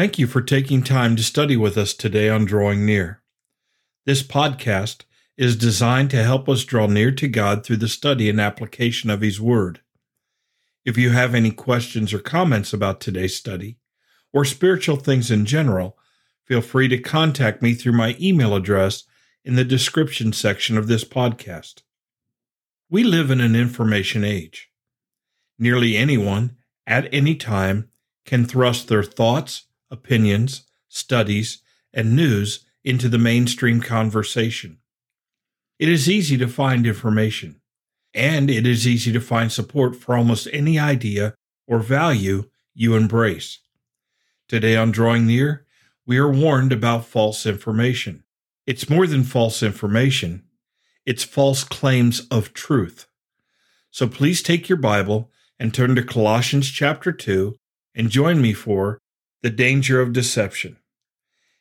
Thank you for taking time to study with us today on Drawing Near. This podcast is designed to help us draw near to God through the study and application of His Word. If you have any questions or comments about today's study, or spiritual things in general, feel free to contact me through my email address in the description section of this podcast. We live in an information age. Nearly anyone, at any time, can thrust their thoughts, opinions, studies, and news into the mainstream conversation. It is easy to find information, and it is easy to find support for almost any idea or value you embrace. Today on Drawing Near, we are warned about false information. It's more than false information, it's false claims of truth. So please take your Bible and turn to Colossians chapter 2 and join me for the danger of deception.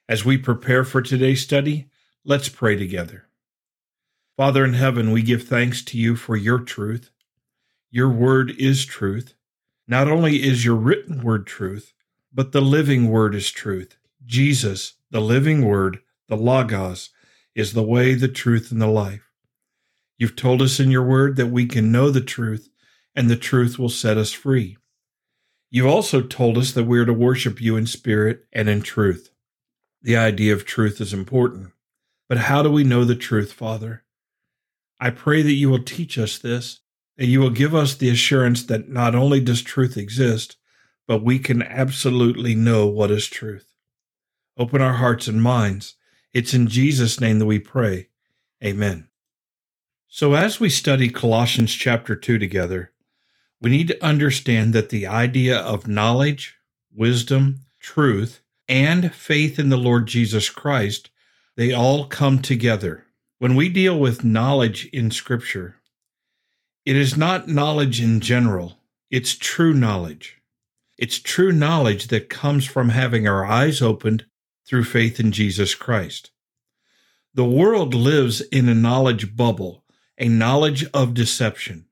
As we prepare for today's study, let's pray together. Father in heaven, we give thanks to you for your truth. Your word is truth. Not only is your written word truth, but the living word is truth. Jesus, the living word, the Logos, is the way, the truth, and the life. You've told us in your word that we can know the truth, and the truth will set us free. You've also told us that we are to worship you in spirit and in truth. The idea of truth is important. But how do we know the truth, Father? I pray that you will teach us this, and you will give us the assurance that not only does truth exist, but we can absolutely know what is truth. Open our hearts and minds. It's in Jesus' name that we pray. Amen. So, as we study Colossians chapter 2 together, we need to understand that the idea of knowledge, wisdom, truth, and faith in the Lord Jesus Christ, they all come together. When we deal with knowledge in Scripture, it is not knowledge in general, it's true knowledge. It's true knowledge that comes from having our eyes opened through faith in Jesus Christ. The world lives in a knowledge bubble, a knowledge of deception.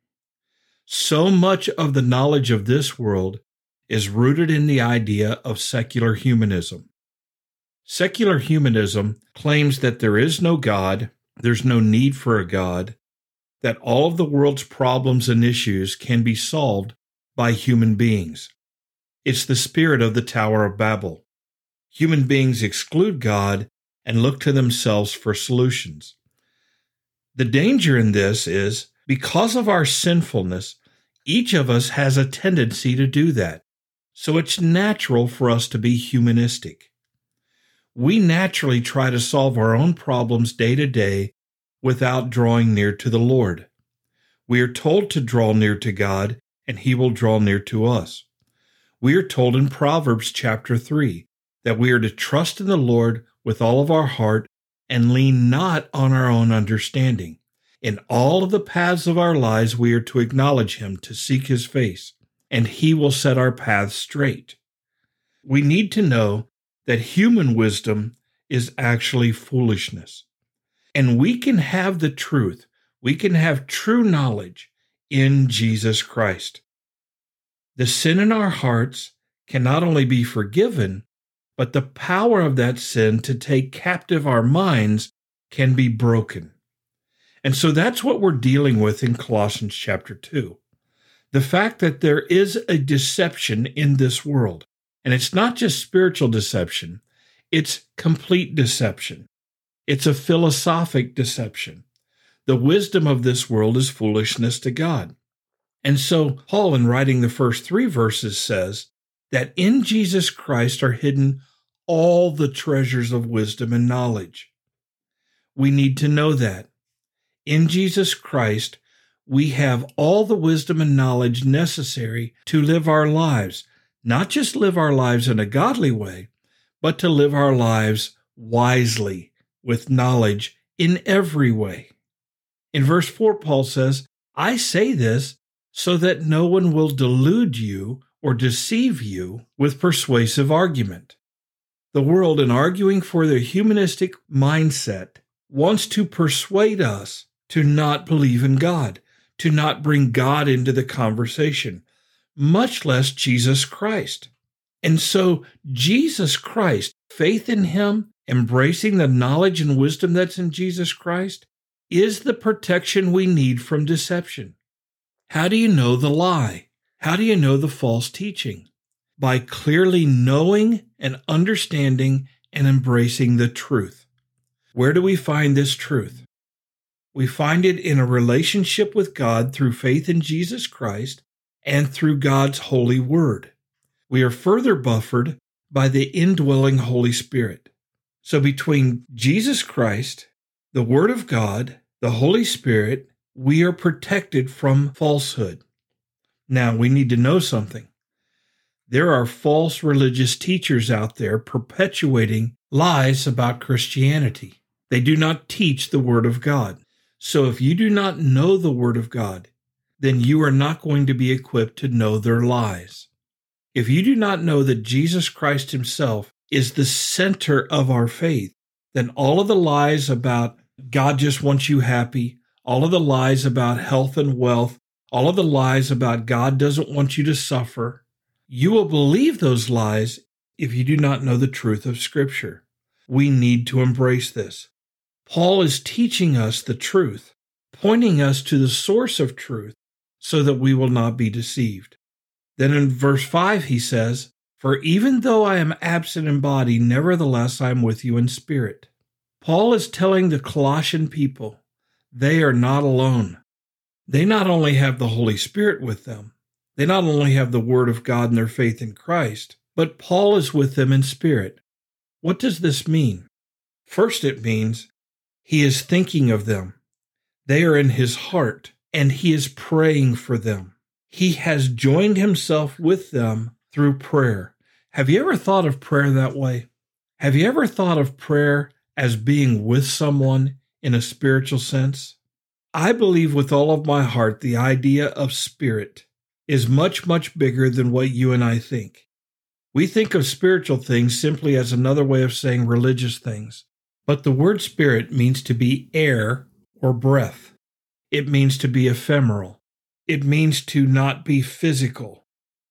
So much of the knowledge of this world is rooted in the idea of secular humanism. Secular humanism claims that there is no God there's no need for a God, that all of the world's problems and issues can be solved by human beings. It's the spirit of the Tower of Babel. Human beings exclude God and look to themselves for solutions. The danger in this is because of our sinfulness, each of us has a tendency to do that. So it's natural for us to be humanistic we naturally try to solve our own problems day to day without drawing near to the Lord. We are told to draw near to God, and He will draw near to us. We are told in Proverbs chapter 3 that we are to trust in the Lord with all of our heart and lean not on our own understanding. In all of the paths of our lives, we are to acknowledge Him, to seek His face, and He will set our paths straight. We need to know that human wisdom is actually foolishness. And we can have the truth, we can have true knowledge in Jesus Christ. The sin in our hearts can not only be forgiven, but the power of that sin to take captive our minds can be broken. And so that's what we're dealing with in Colossians chapter 2. The fact that there is a deception in this world. And it's not just spiritual deception, it's complete deception. It's a philosophic deception. The wisdom of this world is foolishness to God. And so, Paul, in writing the first three verses, says that in Jesus Christ are hidden all the treasures of wisdom and knowledge. We need to know that. In Jesus Christ, we have all the wisdom and knowledge necessary to live our lives, not just live our lives in a godly way, but to live our lives wisely with knowledge in every way. In verse 4, Paul says, I say this so that no one will delude you or deceive you with persuasive argument. The world, in arguing for their humanistic mindset, wants to persuade us to not believe in God, to not bring God into the conversation, much less Jesus Christ. And so, Jesus Christ, faith in Him, embracing the knowledge and wisdom that's in Jesus Christ, is the protection we need from deception. How do you know the lie? How do you know the false teaching? By clearly knowing and understanding and embracing the truth. Where do we find this truth? We find it in a relationship with God through faith in Jesus Christ and through God's holy word. We are further buffered by the indwelling Holy Spirit. So between Jesus Christ, the Word of God, the Holy Spirit, we are protected from falsehood. Now, we need to know something. There are false religious teachers out there perpetuating lies about Christianity. They do not teach the Word of God. So if you do not know the Word of God, then you are not going to be equipped to know their lies. If you do not know that Jesus Christ Himself is the center of our faith, then all of the lies about God just wants you happy, all of the lies about health and wealth, all of the lies about God doesn't want you to suffer, you will believe those lies if you do not know the truth of Scripture. We need to embrace this. Paul is teaching us the truth, pointing us to the source of truth so that we will not be deceived. Then in verse 5, he says, For even though I am absent in body, nevertheless I am with you in spirit. Paul is telling the Colossian people they are not alone. They not only have the Holy Spirit with them, they not only have the Word of God and their faith in Christ, but Paul is with them in spirit. What does this mean? First, it means he is thinking of them. They are in his heart, and he is praying for them. He has joined himself with them through prayer. Have you ever thought of prayer that way? Have you ever thought of prayer as being with someone in a spiritual sense? I believe with all of my heart the idea of spirit is much, much bigger than what you and I think. We think of spiritual things simply as another way of saying religious things, but the word spirit means to be air or breath. It means to be ephemeral it means to not be physical.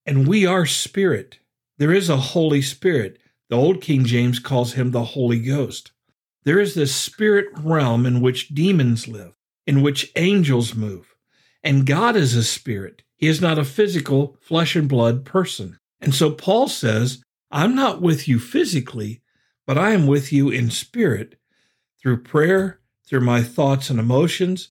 And we are spirit. There is a Holy Spirit. The Old King James calls him the Holy Ghost. There is this spirit realm in which demons live, in which angels move. And God is a spirit. He is not a physical, flesh and blood person. And so Paul says, I'm not with you physically, but I am with you in spirit through prayer, through my thoughts and emotions.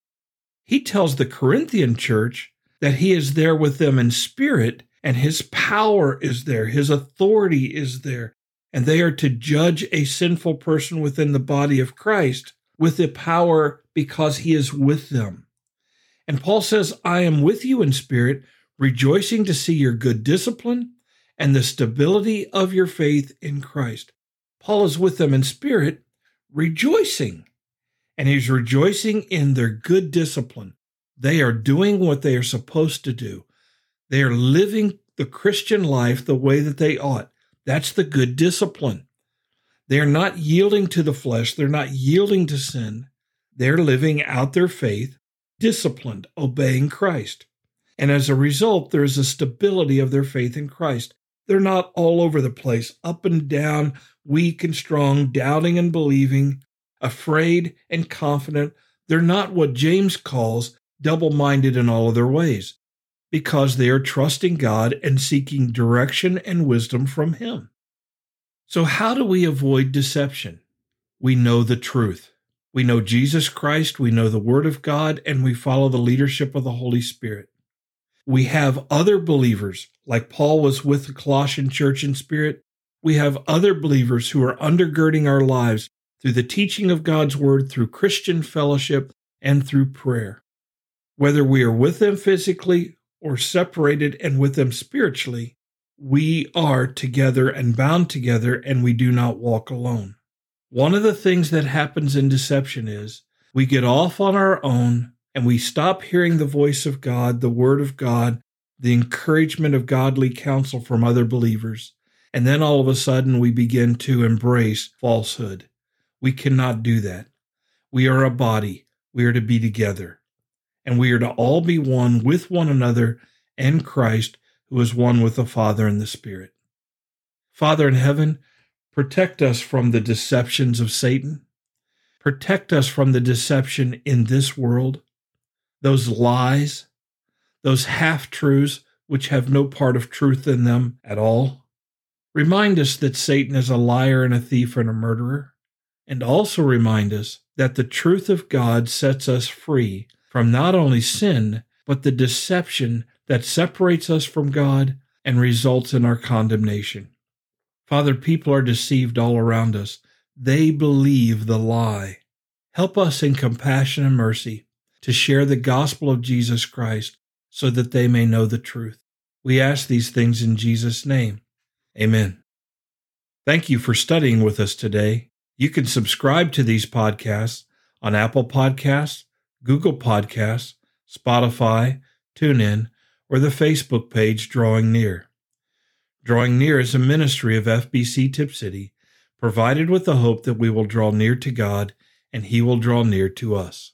He tells the Corinthian church, that he is there with them in spirit and his power is there, his authority is there, and they are to judge a sinful person within the body of Christ with the power because he is with them. And Paul says, I am with you in spirit, rejoicing to see your good discipline and the stability of your faith in Christ. Paul is with them in spirit, rejoicing. And he's rejoicing in their good discipline. They are doing what they are supposed to do. They are living the Christian life the way that they ought. That's the good discipline. They are not yielding to the flesh, they're not yielding to sin. They're living out their faith, disciplined, obeying Christ. And as a result, there is a stability of their faith in Christ. They're not all over the place, up and down, weak and strong, doubting and believing, afraid and confident. They're not what James calls double minded in all of their ways because they are trusting God and seeking direction and wisdom from Him. So, how do we avoid deception? We know the truth. We know Jesus Christ, we know the Word of God, and we follow the leadership of the Holy Spirit. We have other believers, like Paul was with the Colossian church in spirit. We have other believers who are undergirding our lives through the teaching of God's Word, through Christian fellowship, and through prayer whether we are with them physically or separated and with them spiritually, we are together and bound together, and we do not walk alone. One of the things that happens in deception is we get off on our own and we stop hearing the voice of God, the word of God, the encouragement of godly counsel from other believers. And then all of a sudden we begin to embrace falsehood. We cannot do that. We are a body. We are to be together and we are to all be one with one another and Christ, who is one with the Father and the Spirit. Father in heaven, protect us from the deceptions of Satan. Protect us from the deception in this world, those lies, those half truths which have no part of truth in them at all. Remind us that Satan is a liar and a thief and a murderer, and also remind us that the truth of God sets us free from not only sin, but the deception that separates us from God and results in our condemnation. Father, people are deceived all around us. They believe the lie. Help us in compassion and mercy to share the gospel of Jesus Christ so that they may know the truth. We ask these things in Jesus' name. Amen. Thank you for studying with us today. You can subscribe to these podcasts on Apple Podcasts, Google Podcasts, Spotify, TuneIn, or the Facebook page Drawing Near. Drawing Near is a ministry of FBC Tipp City, provided with the hope that we will draw near to God and He will draw near to us.